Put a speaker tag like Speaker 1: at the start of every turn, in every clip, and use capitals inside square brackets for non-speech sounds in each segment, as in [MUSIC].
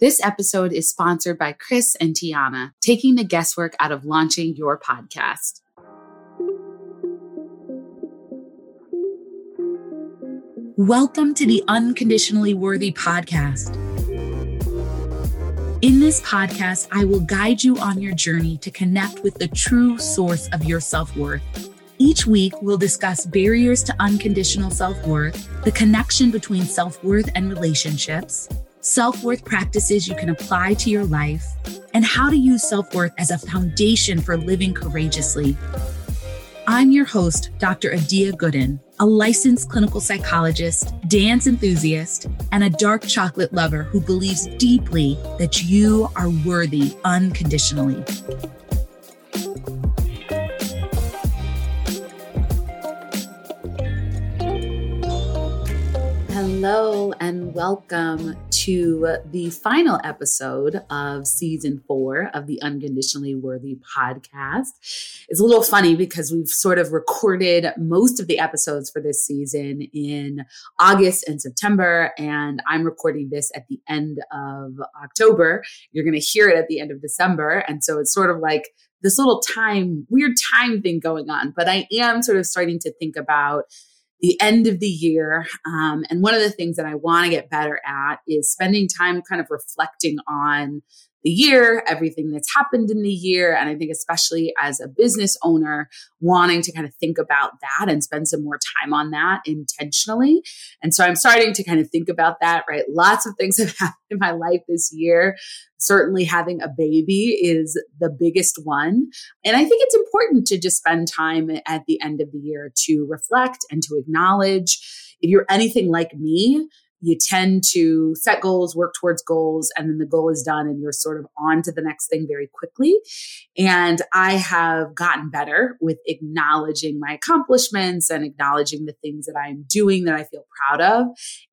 Speaker 1: This episode is sponsored by Chris and Tiana, taking the guesswork out of launching your podcast. Welcome to the Unconditionally Worthy podcast. In this podcast, I will guide you on your journey to connect with the true source of your self worth. Each week, we'll discuss barriers to unconditional self worth, the connection between self worth and relationships, self worth practices you can apply to your life, and how to use self worth as a foundation for living courageously. I'm your host, Dr. Adia Gooden, a licensed clinical psychologist, dance enthusiast, and a dark chocolate lover who believes deeply that you are worthy unconditionally. Hello, and welcome to the final episode of season four of the Unconditionally Worthy podcast. It's a little funny because we've sort of recorded most of the episodes for this season in August and September, and I'm recording this at the end of October. You're going to hear it at the end of December. And so it's sort of like this little time, weird time thing going on. But I am sort of starting to think about the end of the year. Um, and one of the things that I want to get better at is spending time kind of reflecting on the year, everything that's happened in the year. And I think, especially as a business owner, wanting to kind of think about that and spend some more time on that intentionally. And so I'm starting to kind of think about that, right? Lots of things [LAUGHS] have happened in my life this year. Certainly having a baby is the biggest one. And I think it's important to just spend time at the end of the year to reflect and to acknowledge. If you're anything like me, you tend to set goals, work towards goals, and then the goal is done and you're sort of on to the next thing very quickly. And I have gotten better with acknowledging my accomplishments and acknowledging the things that I'm doing that I feel proud of.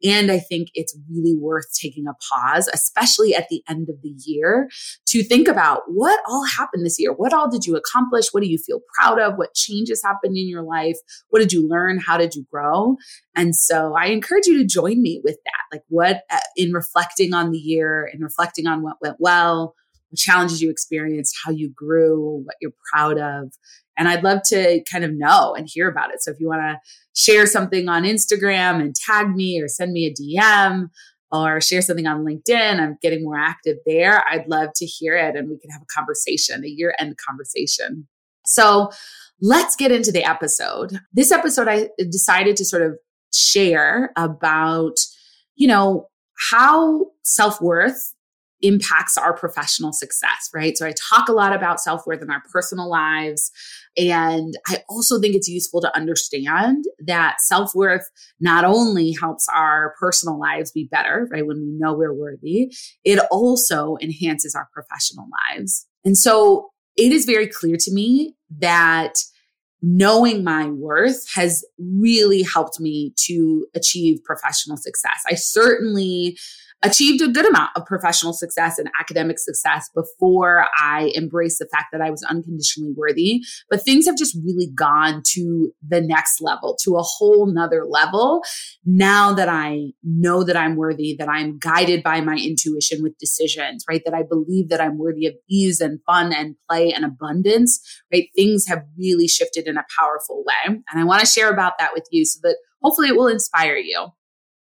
Speaker 1: And I think it's really worth taking a pause, especially at the end of the year, to think about what all happened this year. What all did you accomplish? What do you feel proud of? What changes happened in your life? What did you learn? How did you grow? And so I encourage you to join me with that. Like, what, uh, in reflecting on the year and reflecting on what went well, what challenges you experienced, how you grew, what you're proud of. And I'd love to kind of know and hear about it. So if you want to share something on Instagram and tag me or send me a DM, or share something on LinkedIn. I'm getting more active there. I'd love to hear it and we can have a conversation, a year end conversation. So let's get into the episode. This episode, I decided to sort of share about, you know, how self worth impacts our professional success, right? So I talk a lot about self worth in our personal lives. And I also think it's useful to understand that self worth not only helps our personal lives be better, right? When we know we're worthy, it also enhances our professional lives. And so it is very clear to me that knowing my worth has really helped me to achieve professional success. I certainly achieved a good amount of professional success and academic success before I embraced the fact that I was unconditionally worthy. But things have just really gone to the next level, to a whole nother level. Now that I know that I'm worthy, that I'm guided by my intuition with decisions, right? That I believe that I'm worthy of ease and fun and play and abundance, right? Things have really shifted in a powerful way. And I want to share about that with you so that hopefully it will inspire you.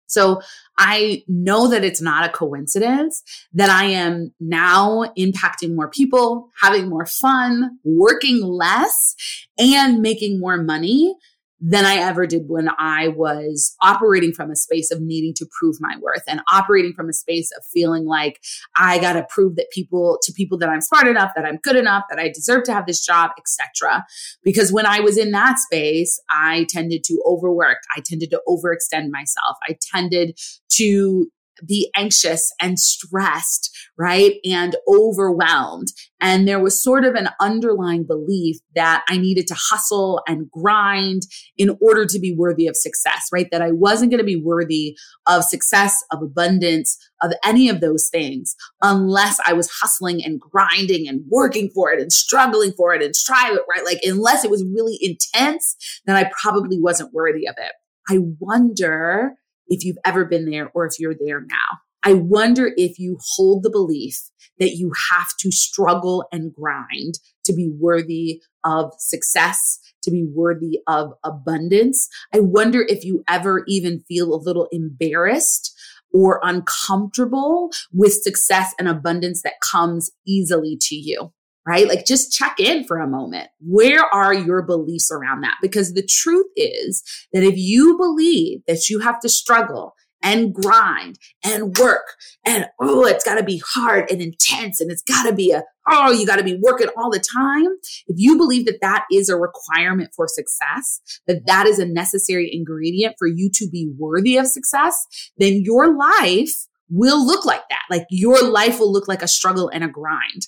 Speaker 1: So I know that it's not a coincidence that I am now impacting more people, having more fun, working less, and making more money than I ever did when I was operating from a space of needing to prove my worth and operating from a space of feeling like I got to prove that people to people that I'm smart enough, that I'm good enough, that I deserve to have this job, etc. Because when I was in that space, I tended to overwork, I tended to overextend myself. I tended to be anxious and stressed, right? And overwhelmed. And there was sort of an underlying belief that I needed to hustle and grind in order to be worthy of success, right? That I wasn't going to be worthy of success, of abundance, of any of those things unless I was hustling and grinding and working for it and struggling for it and striving, right? Like, unless it was really intense, then I probably wasn't worthy of it. I wonder if you've ever been there or if you're there now. I wonder if you hold the belief that you have to struggle and grind to be worthy of success, to be worthy of abundance. I wonder if you ever even feel a little embarrassed or uncomfortable with success and abundance that comes easily to you right? Like just check in for a moment. Where are your beliefs around that? Because the truth is that if you believe that you have to struggle and grind and work and oh, it's got to be hard and intense and it's got to be a oh, you got to be working all the time. If you believe that that is a requirement for success, that that is a necessary ingredient for you to be worthy of success, then your life will look like that. Like your life will look like a struggle and a grind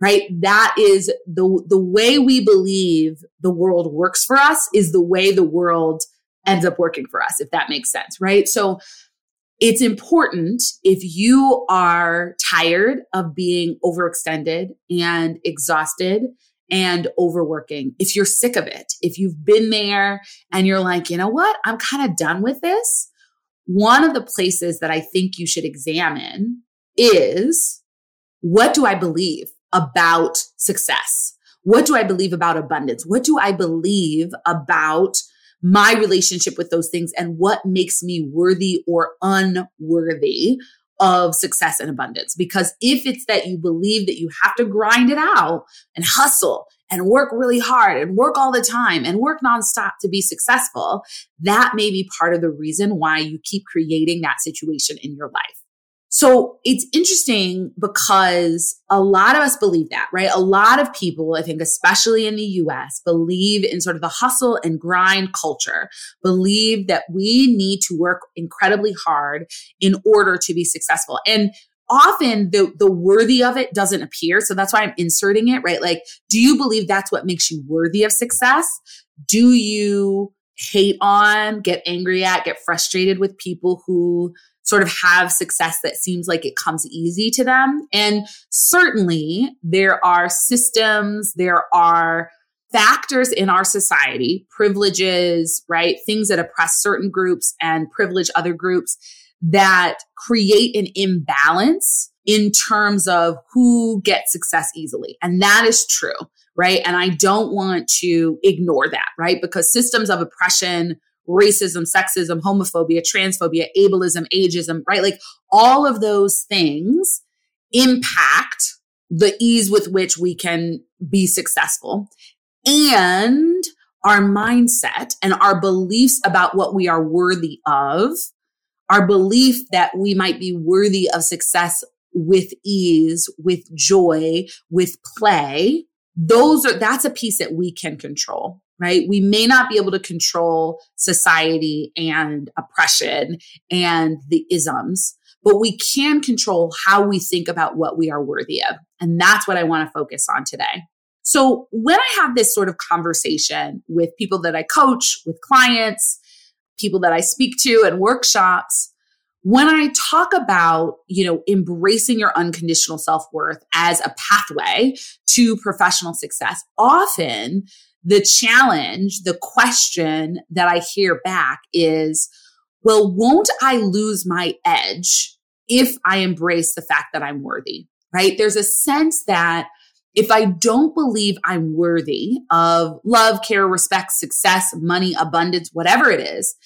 Speaker 1: right? That is the, the way we believe the world works for us is the way the world ends up working for us, if that makes sense, right? So it's important if you are tired of being overextended and exhausted and overworking, if you're sick of it, if you've been there and you're like, you know what, I'm kind of done with this. One of the places that I think you should examine is what do I believe? About success? What do I believe about abundance? What do I believe about my relationship with those things and what makes me worthy or unworthy of success and abundance? Because if it's that you believe that you have to grind it out and hustle and work really hard and work all the time and work nonstop to be successful, that may be part of the reason why you keep creating that situation in your life. So it's interesting because a lot of us believe that, right? A lot of people, I think, especially in the US, believe in sort of the hustle and grind culture, believe that we need to work incredibly hard in order to be successful. And often the, the worthy of it doesn't appear. So that's why I'm inserting it, right? Like, do you believe that's what makes you worthy of success? Do you hate on, get angry at, get frustrated with people who sort of have success that seems like it comes easy to them. And certainly there are systems, there are factors in our society, privileges, right? Things that oppress certain groups and privilege other groups that create an imbalance in terms of who gets success easily. And that is true, right? And I don't want to ignore that, right? Because systems of oppression racism, sexism, homophobia, transphobia, ableism, ageism, right? Like all of those things impact the ease with which we can be successful and our mindset and our beliefs about what we are worthy of, our belief that we might be worthy of success with ease, with joy, with play. Those are, that's a piece that we can control right? We may not be able to control society and oppression and the isms, but we can control how we think about what we are worthy of. And that's what I want to focus on today. So when I have this sort of conversation with people that I coach, with clients, people that I speak to and workshops, when I talk about, you know, embracing your unconditional self-worth as a pathway to professional success, often the challenge, the question that I hear back is, well, won't I lose my edge if I embrace the fact that I'm worthy? Right? There's a sense that if I don't believe I'm worthy of love, care, respect, success, money, abundance, whatever it is,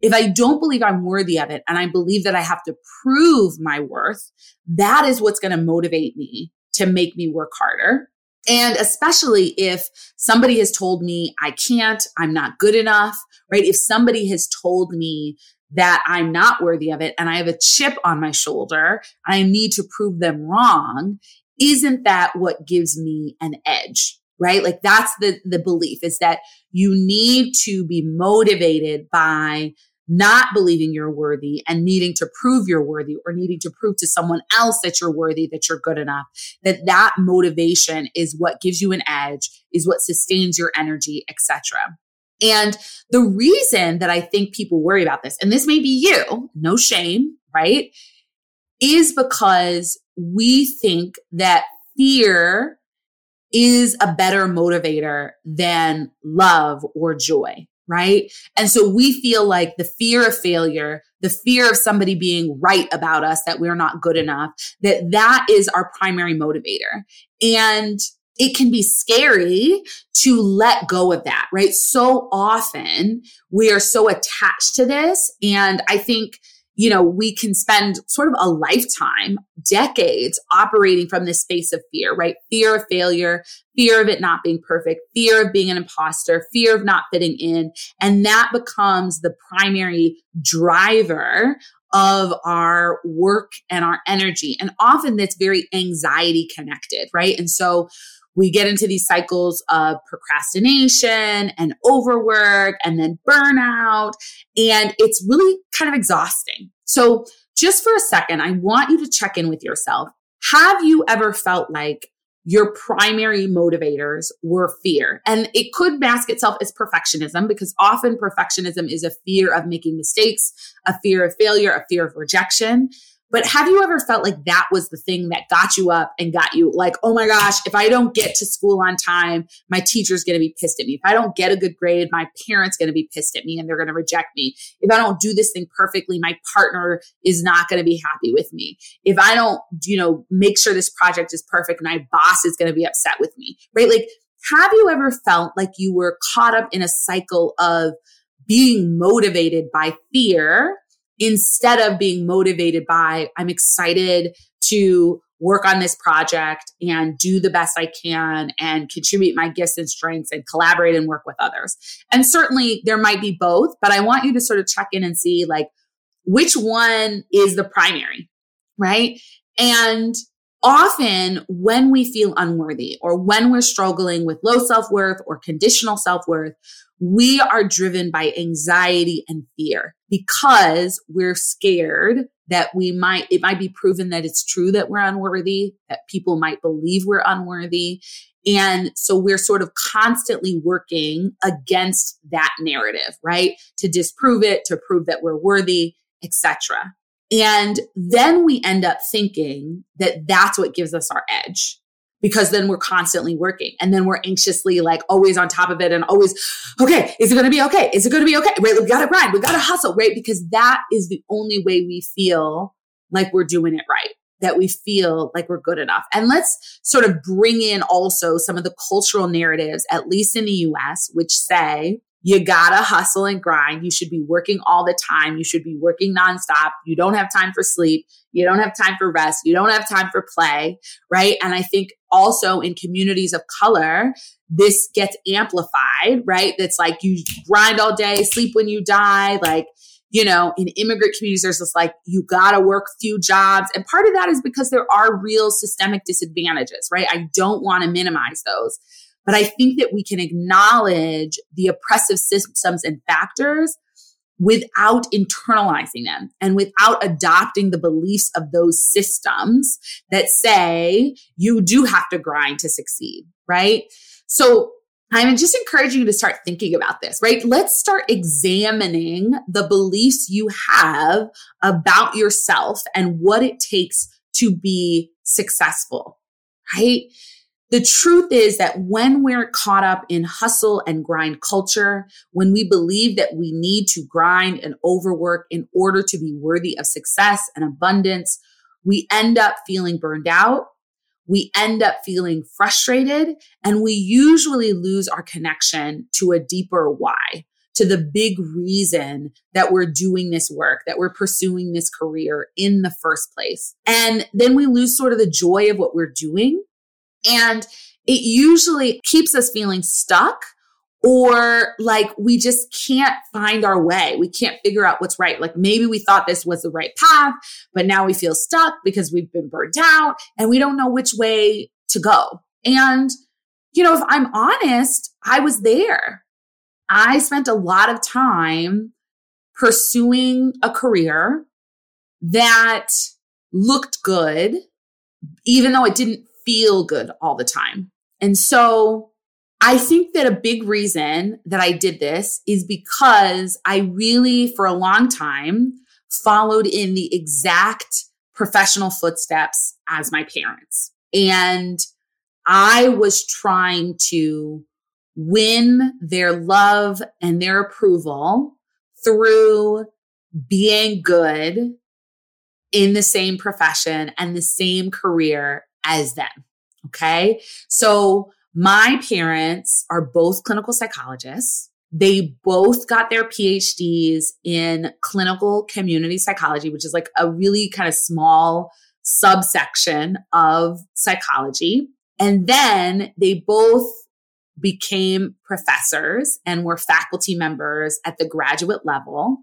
Speaker 1: if I don't believe I'm worthy of it and I believe that I have to prove my worth, that is what's going to motivate me to make me work harder and especially if somebody has told me I can't, I'm not good enough, right? If somebody has told me that I'm not worthy of it and I have a chip on my shoulder, I need to prove them wrong, isn't that what gives me an edge? Right? Like that's the, the belief is that you need to be motivated by not believing you're worthy and needing to prove you're worthy or needing to prove to someone else that you're worthy, that you're good enough, that that motivation is what gives you an edge, is what sustains your energy, etc. And the reason that I think people worry about this, and this may be you, no shame, right? Is because we think that fear is a better motivator than love or joy right? And so we feel like the fear of failure, the fear of somebody being right about us that we're not good enough, that that is our primary motivator. And it can be scary to let go of that, right? So often we are so attached to this. And I think you know, we can spend sort of a lifetime, decades operating from this space of fear, right? Fear of failure, fear of it not being perfect, fear of being an imposter, fear of not fitting in. And that becomes the primary driver of our work and our energy. And often that's very anxiety connected, right? And so we get into these cycles of procrastination and overwork and then burnout. And it's really kind of exhausting. So just for a second, I want you to check in with yourself. Have you ever felt like your primary motivators were fear. And it could mask itself as perfectionism because often perfectionism is a fear of making mistakes, a fear of failure, a fear of rejection. But have you ever felt like that was the thing that got you up and got you like, oh my gosh, if I don't get to school on time, my teacher's going to be pissed at me. If I don't get a good grade, my parents going to be pissed at me and they're going to reject me. If I don't do this thing perfectly, my partner is not going to be happy with me. If I don't, you know, make sure this project is perfect, my boss is going to be upset with me, right? Like, have you ever felt like you were caught up in a cycle of being motivated by fear instead of being motivated by, I'm excited to work on this project and do the best I can and contribute my gifts and strengths and collaborate and work with others. And certainly there might be both, but I want you to sort of check in and see like which one is the primary, right? And often when we feel unworthy or when we're struggling with low self worth or conditional self worth, we are driven by anxiety and fear because we're scared that we might, it might be proven that it's true that we're unworthy, that people might believe we're unworthy. And so we're sort of constantly working against that narrative, right? To disprove it, to prove that we're worthy, etc. And then we end up thinking that that's what gives us our edge because then we're constantly working and then we're anxiously like always on top of it and always, okay, is it going to be okay? Is it going to be okay? Right. We got to grind. We got to hustle. Right. Because that is the only way we feel like we're doing it right. That we feel like we're good enough. And let's sort of bring in also some of the cultural narratives, at least in the US, which say you gotta hustle and grind. You should be working all the time. You should be working nonstop. You don't have time for sleep. You don't have time for rest. You don't have time for play, right? And I think also in communities of color, this gets amplified, right? That's like you grind all day, sleep when you die. Like, you know, in immigrant communities, there's this like, you gotta work few jobs. And part of that is because there are real systemic disadvantages, right? I don't wanna minimize those. But I think that we can acknowledge the oppressive systems and factors without internalizing them and without adopting the beliefs of those systems that say you do have to grind to succeed, right? So I'm just encouraging you to start thinking about this, right? Let's start examining the beliefs you have about yourself and what it takes to be successful, right? The truth is that when we're caught up in hustle and grind culture, when we believe that we need to grind and overwork in order to be worthy of success and abundance, we end up feeling burned out. We end up feeling frustrated and we usually lose our connection to a deeper why, to the big reason that we're doing this work, that we're pursuing this career in the first place. And then we lose sort of the joy of what we're doing and it usually keeps us feeling stuck or like we just can't find our way. We can't figure out what's right. Like maybe we thought this was the right path, but now we feel stuck because we've been burnt out and we don't know which way to go. And, you know, if I'm honest, I was there. I spent a lot of time pursuing a career that looked good, even though it didn't feel good all the time. And so I think that a big reason that I did this is because I really, for a long time, followed in the exact professional footsteps as my parents. And I was trying to win their love and their approval through being good in the same profession and the same career as them. Okay. So my parents are both clinical psychologists. They both got their PhDs in clinical community psychology, which is like a really kind of small subsection of psychology. And then they both became professors and were faculty members at the graduate level.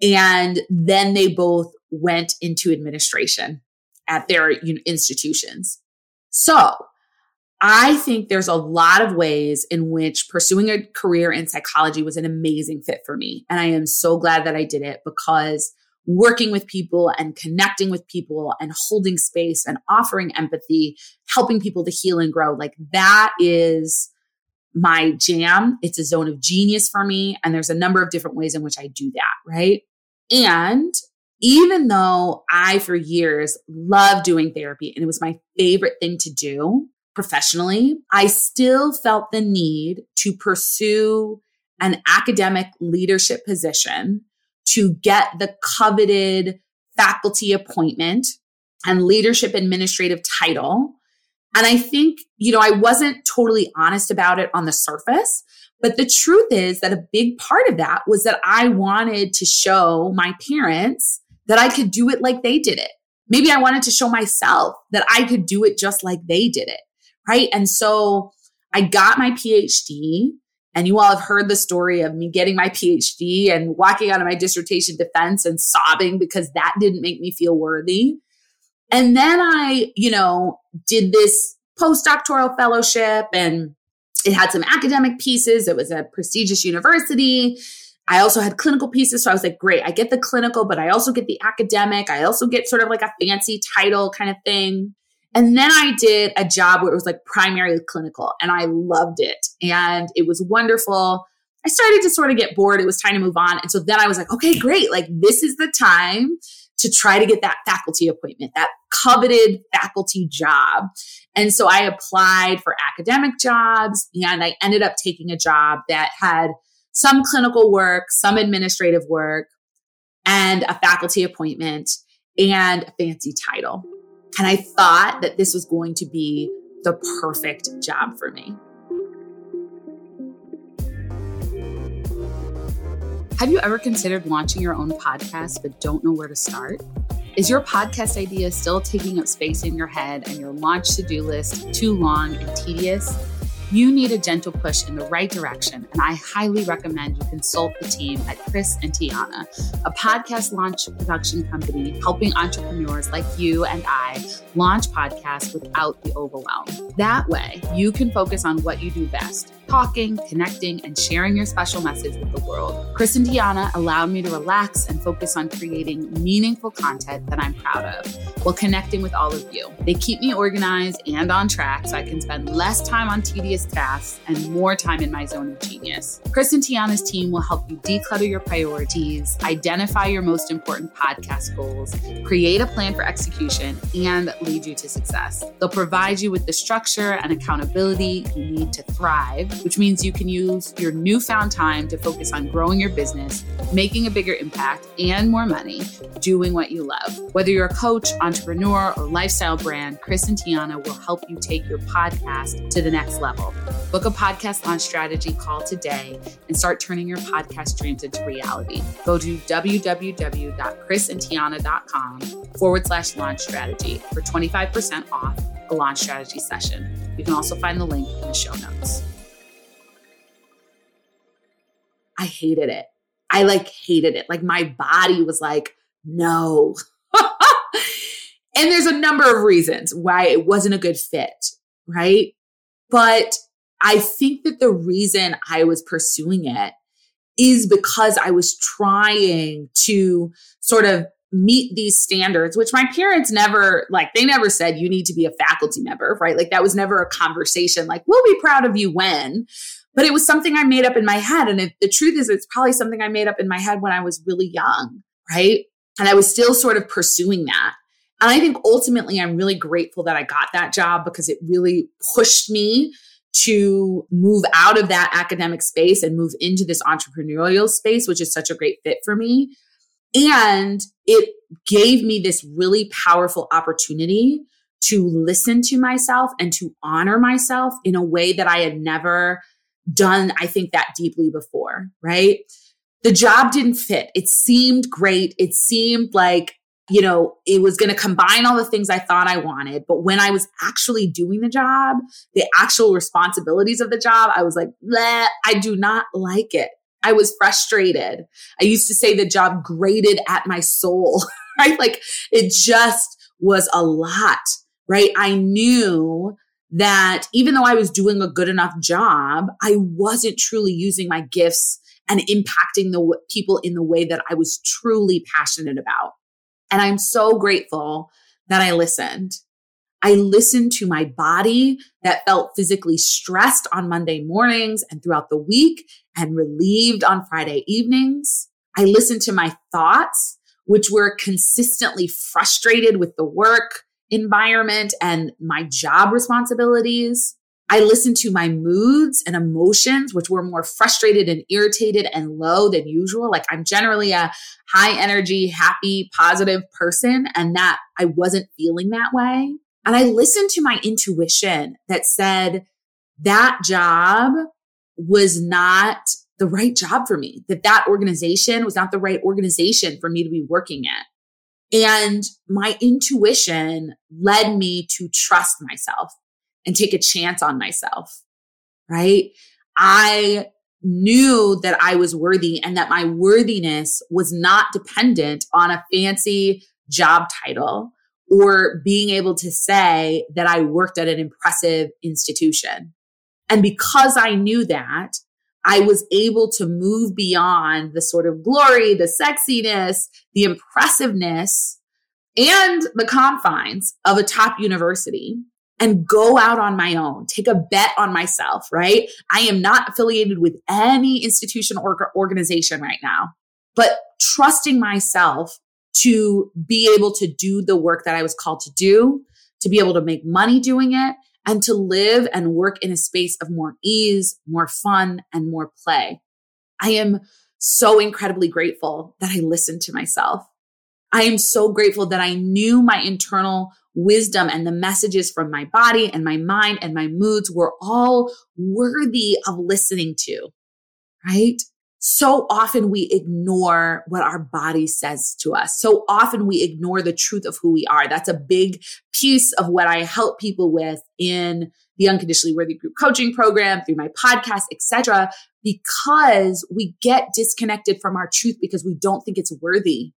Speaker 1: And then they both went into administration at their institutions. So I think there's a lot of ways in which pursuing a career in psychology was an amazing fit for me. And I am so glad that I did it because working with people and connecting with people and holding space and offering empathy, helping people to heal and grow, like that is my jam. It's a zone of genius for me. And there's a number of different ways in which I do that, right? And even though I, for years, loved doing therapy and it was my favorite thing to do professionally, I still felt the need to pursue an academic leadership position to get the coveted faculty appointment and leadership administrative title. And I think, you know, I wasn't totally honest about it on the surface, but the truth is that a big part of that was that I wanted to show my parents that I could do it like they did it. Maybe I wanted to show myself that I could do it just like they did it. Right. And so I got my PhD and you all have heard the story of me getting my PhD and walking out of my dissertation defense and sobbing because that didn't make me feel worthy. And then I, you know, did this postdoctoral fellowship and it had some academic pieces. It was a prestigious university. I also had clinical pieces. So I was like, great, I get the clinical, but I also get the academic. I also get sort of like a fancy title kind of thing. And then I did a job where it was like primary clinical and I loved it. And it was wonderful. I started to sort of get bored. It was time to move on. And so then I was like, okay, great. Like this is the time to try to get that faculty appointment, that coveted faculty job. And so I applied for academic jobs and I ended up taking a job that had some clinical work, some administrative work, and a faculty appointment and a fancy title. And I thought that this was going to be the perfect job for me. Have you ever considered launching your own podcast but don't know where to start? Is your podcast idea still taking up space in your head and your launch to do list too long and tedious? You need a gentle push in the right direction, and I highly recommend you consult the team at Chris and Tiana, a podcast launch production company helping entrepreneurs like you and I launch podcasts without the overwhelm. That way, you can focus on what you do best talking, connecting, and sharing your special message with the world. Chris and Tiana allowed me to relax and focus on creating meaningful content that I'm proud of while connecting with all of you. They keep me organized and on track so I can spend less time on tedious tasks and more time in my zone of genius. Chris and Tiana's team will help you declutter your priorities, identify your most important podcast goals, create a plan for execution, and lead you to success. They'll provide you with the structure and accountability you need to thrive which means you can use your newfound time to focus on growing your business, making a bigger impact, and more money doing what you love. Whether you're a coach, entrepreneur, or lifestyle brand, Chris and Tiana will help you take your podcast to the next level. Book a podcast launch strategy call today and start turning your podcast dreams into reality. Go to www.chrisandtiana.com forward slash launch strategy for 25% off a launch strategy session. You can also find the link in the show notes. I hated it. I like hated it. Like my body was like, no. [LAUGHS] and there's a number of reasons why it wasn't a good fit, right? But I think that the reason I was pursuing it is because I was trying to sort of meet these standards, which my parents never, like, they never said you need to be a faculty member, right? Like, that was never a conversation like, we'll be proud of you when. But it was something I made up in my head. And the truth is, it's probably something I made up in my head when I was really young, right? And I was still sort of pursuing that. And I think ultimately, I'm really grateful that I got that job because it really pushed me to move out of that academic space and move into this entrepreneurial space, which is such a great fit for me. And it gave me this really powerful opportunity to listen to myself and to honor myself in a way that I had never done, I think, that deeply before, right? The job didn't fit. It seemed great. It seemed like you know, it was going to combine all the things I thought I wanted. But when I was actually doing the job, the actual responsibilities of the job, I was like, I do not like it. I was frustrated. I used to say the job grated at my soul, [LAUGHS] right? Like it just was a lot, right? I knew that even though I was doing a good enough job, I wasn't truly using my gifts and impacting the w- people in the way that I was truly passionate about. And I'm so grateful that I listened. I listened to my body that felt physically stressed on Monday mornings and throughout the week and relieved on Friday evenings. I listened to my thoughts, which were consistently frustrated with the work environment and my job responsibilities. I listened to my moods and emotions, which were more frustrated and irritated and low than usual. Like I'm generally a high energy, happy, positive person, and that I wasn't feeling that way. And I listened to my intuition that said that job was not the right job for me, that that organization was not the right organization for me to be working at. And my intuition led me to trust myself and take a chance on myself, right? I knew that I was worthy and that my worthiness was not dependent on a fancy job title or being able to say that I worked at an impressive institution. And because I knew that, I was able to move beyond the sort of glory, the sexiness, the impressiveness, and the confines of a top university and go out on my own, take a bet on myself, right? I am not affiliated with any institution or organization right now, but trusting myself to be able to do the work that I was called to do, to be able to make money doing it, and to live and work in a space of more ease, more fun, and more play. I am so incredibly grateful that I listened to myself. I am so grateful that I knew my internal wisdom and the messages from my body and my mind and my moods were all worthy of listening to, right? So often we ignore what our body says to us. So often we ignore the truth of who we are. That's a big piece of what I help people with in the unconditionally worthy group coaching program through my podcast etc because we get disconnected from our truth because we don't think it's worthy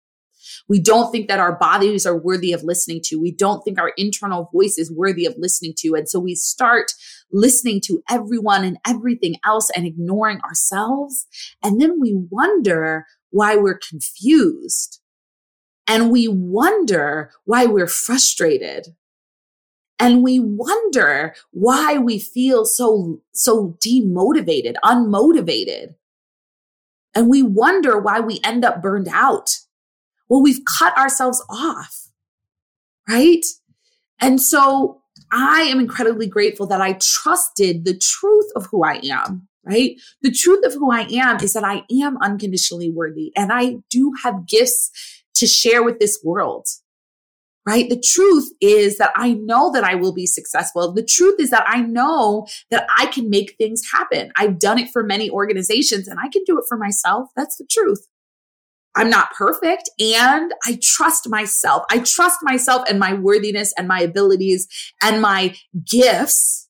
Speaker 1: we don't think that our bodies are worthy of listening to. We don't think our internal voice is worthy of listening to. And so we start listening to everyone and everything else and ignoring ourselves. And then we wonder why we're confused. And we wonder why we're frustrated. And we wonder why we feel so, so demotivated, unmotivated. And we wonder why we end up burned out well, we've cut ourselves off, right? And so I am incredibly grateful that I trusted the truth of who I am, right? The truth of who I am is that I am unconditionally worthy and I do have gifts to share with this world. Right. The truth is that I know that I will be successful. The truth is that I know that I can make things happen. I've done it for many organizations and I can do it for myself. That's the truth. I'm not perfect and I trust myself. I trust myself and my worthiness and my abilities and my gifts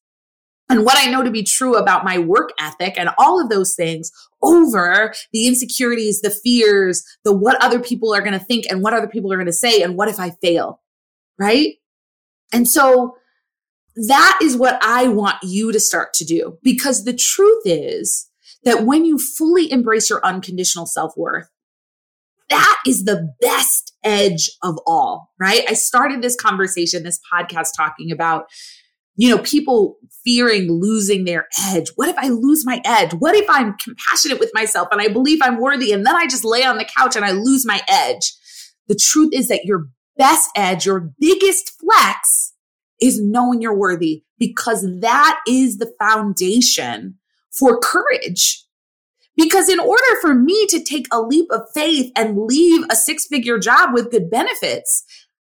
Speaker 1: and what I know to be true about my work ethic and all of those things over the insecurities, the fears, the what other people are going to think and what other people are going to say and what if I fail, right? And so that is what I want you to start to do because the truth is that when you fully embrace your unconditional self worth, that is the best edge of all, right? I started this conversation, this podcast talking about, you know, people fearing losing their edge. What if I lose my edge? What if I'm compassionate with myself and I believe I'm worthy and then I just lay on the couch and I lose my edge? The truth is that your best edge, your biggest flex is knowing you're worthy because that is the foundation for courage. Because in order for me to take a leap of faith and leave a six figure job with good benefits,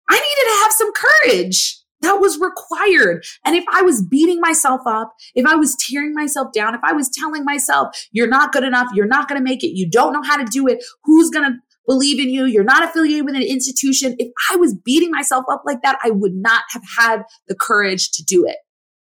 Speaker 1: I needed to have some courage. That was required. And if I was beating myself up, if I was tearing myself down, if I was telling myself, you're not good enough, you're not going to make it, you don't know how to do it, who's going to believe in you, you're not affiliated with an institution. If I was beating myself up like that, I would not have had the courage to do it.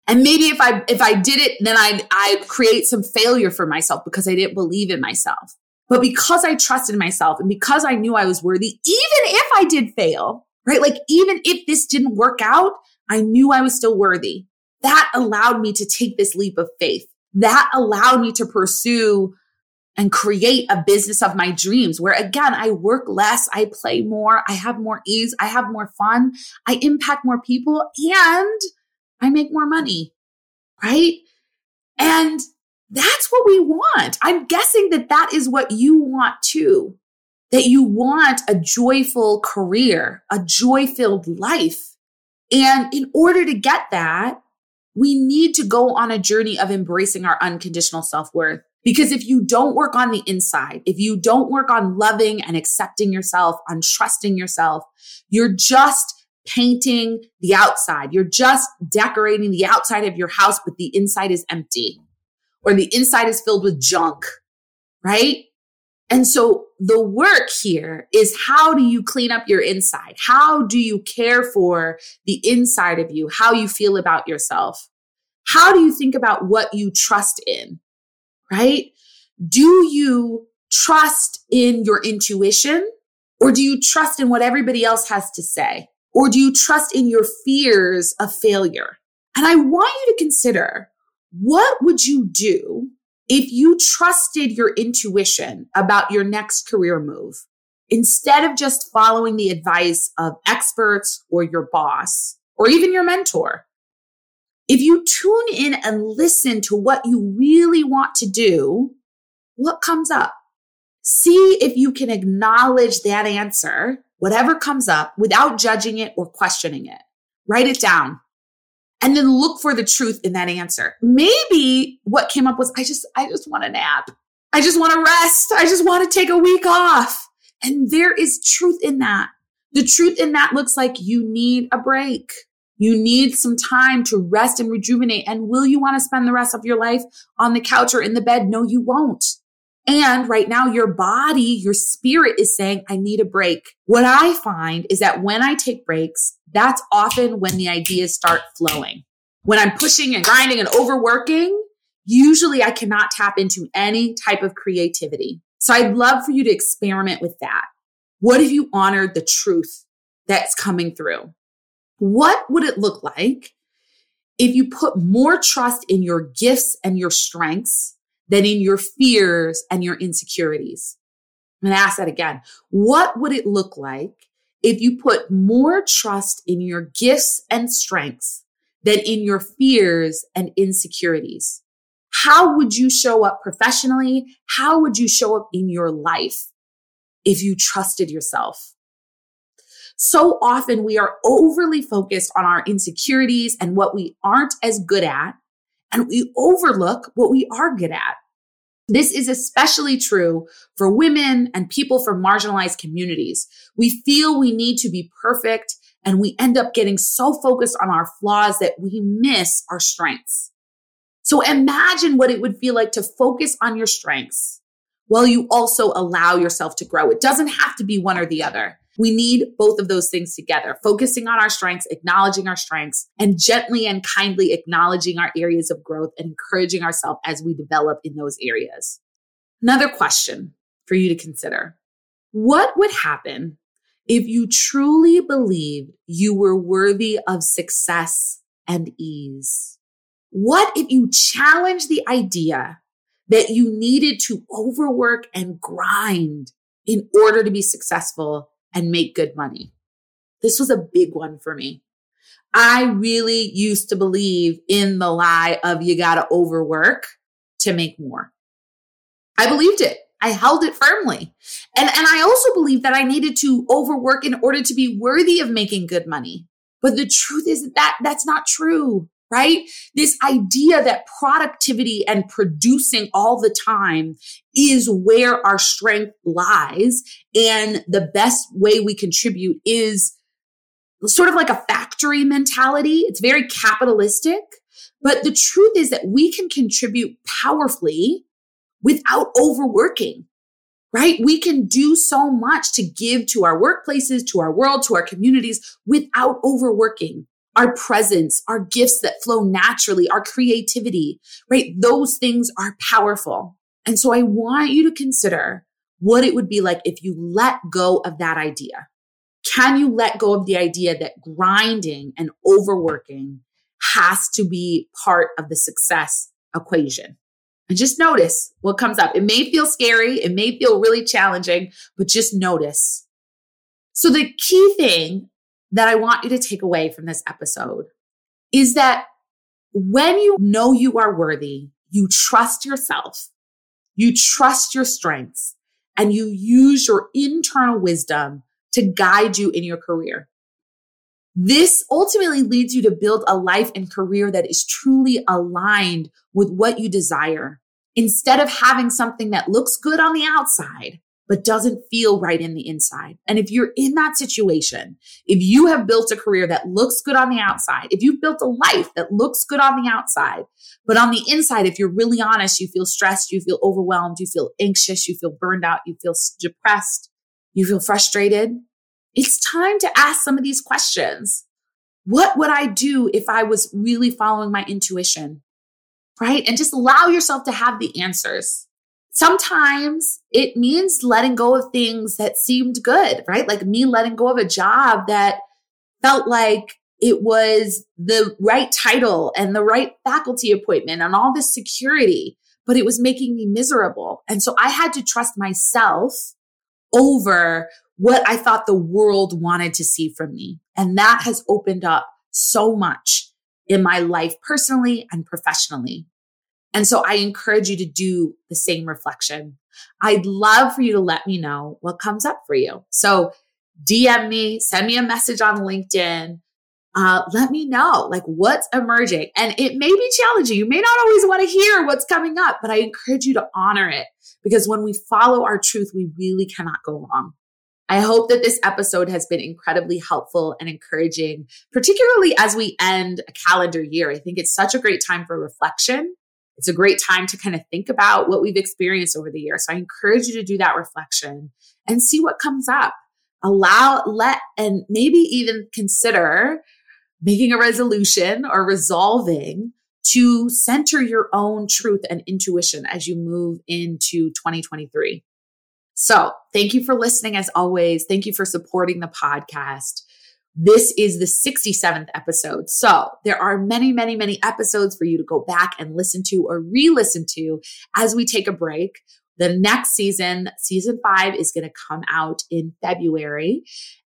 Speaker 1: And maybe if I if I did it, then I'd I'd create some failure for myself because I didn't believe in myself. But because I trusted myself and because I knew I was worthy, even if I did fail, right? Like even if this didn't work out, I knew I was still worthy. That allowed me to take this leap of faith. That allowed me to pursue and create a business of my dreams where again, I work less, I play more, I have more ease, I have more fun, I impact more people and I make more money, right? And that's what we want. I'm guessing that that is what you want too. That you want a joyful career, a joy filled life. And in order to get that, we need to go on a journey of embracing our unconditional self worth. Because if you don't work on the inside, if you don't work on loving and accepting yourself, on trusting yourself, you're just painting the outside. You're just decorating the outside of your house, but the inside is empty or the inside is filled with junk, right? And so the work here is how do you clean up your inside? How do you care for the inside of you? How you feel about yourself? How do you think about what you trust in? Right? Do you trust in your intuition or do you trust in what everybody else has to say? Or do you trust in your fears of failure? And I want you to consider what would you do if you trusted your intuition about your next career move instead of just following the advice of experts or your boss or even your mentor? If you tune in and listen to what you really want to do, what comes up? See if you can acknowledge that answer whatever comes up without judging it or questioning it. Write it down and then look for the truth in that answer. Maybe what came up was, I just, I just want a nap. I just want to rest. I just want to take a week off. And there is truth in that. The truth in that looks like you need a break. You need some time to rest and rejuvenate. And will you want to spend the rest of your life on the couch or in the bed? No, you won't. And right now, your body, your spirit is saying, I need a break. What I find is that when I take breaks, that's often when the ideas start flowing. When I'm pushing and grinding and overworking, usually I cannot tap into any type of creativity. So I'd love for you to experiment with that. What if you honored the truth that's coming through? What would it look like if you put more trust in your gifts and your strengths than in your fears and your insecurities. And I'm going to ask that again. What would it look like if you put more trust in your gifts and strengths than in your fears and insecurities? How would you show up professionally? How would you show up in your life if you trusted yourself? So often we are overly focused on our insecurities and what we aren't as good at and we overlook what we are good at. This is especially true for women and people from marginalized communities. We feel we need to be perfect and we end up getting so focused on our flaws that we miss our strengths. So imagine what it would feel like to focus on your strengths while you also allow yourself to grow. It doesn't have to be one or the other. We need both of those things together, focusing on our strengths, acknowledging our strengths, and gently and kindly acknowledging our areas of growth and encouraging ourselves as we develop in those areas. Another question for you to consider. What would happen if you truly believed you were worthy of success and ease? What if you challenged the idea that you needed to overwork and grind in order to be successful and make good money. This was a big one for me. I really used to believe in the lie of you got to overwork to make more. I believed it. I held it firmly. And, and I also believed that I needed to overwork in order to be worthy of making good money. But the truth is that that's not true, right? This idea that productivity and producing all the time is where our strength lies. And the best way we contribute is sort of like a factory mentality. It's very capitalistic. But the truth is that we can contribute powerfully without overworking, right? We can do so much to give to our workplaces, to our world, to our communities without overworking. Our presence, our gifts that flow naturally, our creativity, right? Those things are powerful. And so I want you to consider what it would be like if you let go of that idea. Can you let go of the idea that grinding and overworking has to be part of the success equation? And just notice what comes up. It may feel scary, it may feel really challenging, but just notice. So, the key thing that I want you to take away from this episode is that when you know you are worthy, you trust yourself, you trust your strengths, and you use your internal wisdom to guide you in your career. This ultimately leads you to build a life and career that is truly aligned with what you desire instead of having something that looks good on the outside, but doesn't feel right in the inside. And if you're in that situation, if you have built a career that looks good on the outside, if you've built a life that looks good on the outside, but on the inside, if you're really honest, you feel stressed, you feel overwhelmed, you feel anxious, you feel burned out, you feel depressed, you feel frustrated, it's time to ask some of these questions. What would I do if I was really following my intuition? Right? And just allow yourself to have the answers. Sometimes it means letting go of things that seemed good, right? Like me letting go of a job that felt like it was the right title and the right faculty appointment and all this security, but it was making me miserable. And so I had to trust myself over what I thought the world wanted to see from me. And that has opened up so much in my life personally and professionally. And so I encourage you to do the same reflection. I'd love for you to let me know what comes up for you. So DM me, send me a message on LinkedIn. Uh, let me know like what's emerging. And it may be challenging. You may not always want to hear what's coming up, but I encourage you to honor it because when we follow our truth, we really cannot go wrong. I hope that this episode has been incredibly helpful and encouraging, particularly as we end a calendar year. I think it's such a great time for reflection. It's a great time to kind of think about what we've experienced over the year. So I encourage you to do that reflection and see what comes up. Allow, let, and maybe even consider making a resolution or resolving to center your own truth and intuition as you move into 2023. So thank you for listening as always. Thank you for supporting the podcast. This is the 67th episode. So there are many, many, many episodes for you to go back and listen to or re listen to as we take a break. The next season, season five, is going to come out in February.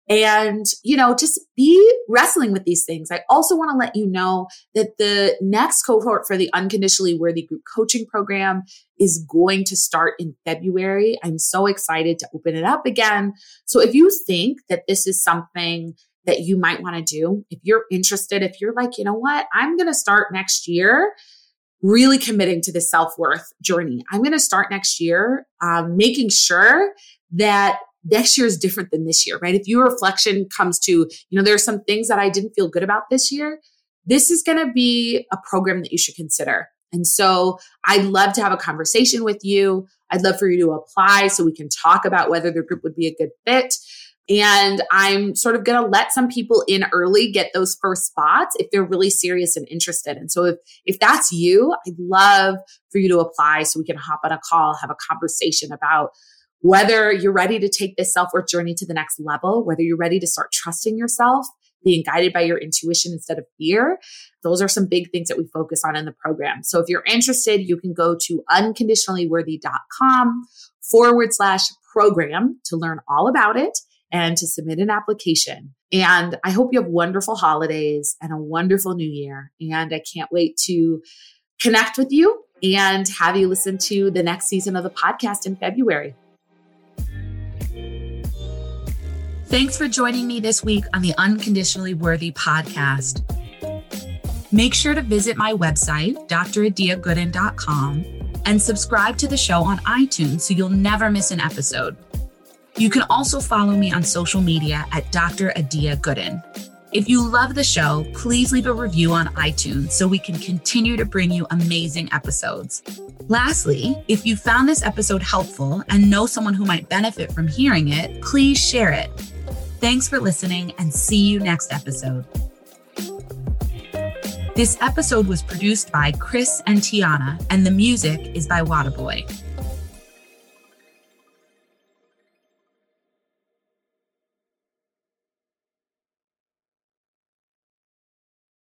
Speaker 1: And, you know, just be wrestling with these things. I also want to let you know that the next cohort for the Unconditionally Worthy Group Coaching Program is going to start in February. I'm so excited to open it up again. So if you think that this is something that you might want to do, if you're interested, if you're like, you know what, I'm going to start next year really committing to the self worth journey. I'm going to start next year, um, making sure that next year is different than this year, right? If your reflection comes to, you know, there are some things that I didn't feel good about this year, this is going to be a program that you should consider. And so I'd love to have a conversation with you. I'd love for you to apply so we can talk about whether the group would be a good fit. And I'm sort of going to let some people in early get those first spots if they're really serious and interested. And so if, if that's you, I'd love for you to apply so we can hop on a call, have a conversation about whether you're ready to take this self worth journey to the next level, whether you're ready to start trusting yourself, being guided by your intuition instead of fear. Those are some big things that we focus on in the program. So if you're interested, you can go to unconditionallyworthy.com forward slash program to learn all about it and to submit an application. And I hope you have wonderful holidays and a wonderful new year. And I can't wait to connect with you and have you listen to the next season of the podcast in February. Thanks for joining me this week on the Unconditionally Worthy podcast. Make sure to visit my website, dradiagooden.com, and subscribe to the show on iTunes so you'll never miss an episode. You can also follow me on social media at Dr. Adia Gooden. If you love the show, please leave a review on iTunes so we can continue to bring you amazing episodes. Lastly, if you found this episode helpful and know someone who might benefit from hearing it, please share it. Thanks for listening and see you next episode. This episode was produced by Chris and Tiana, and the music is by Waterboy.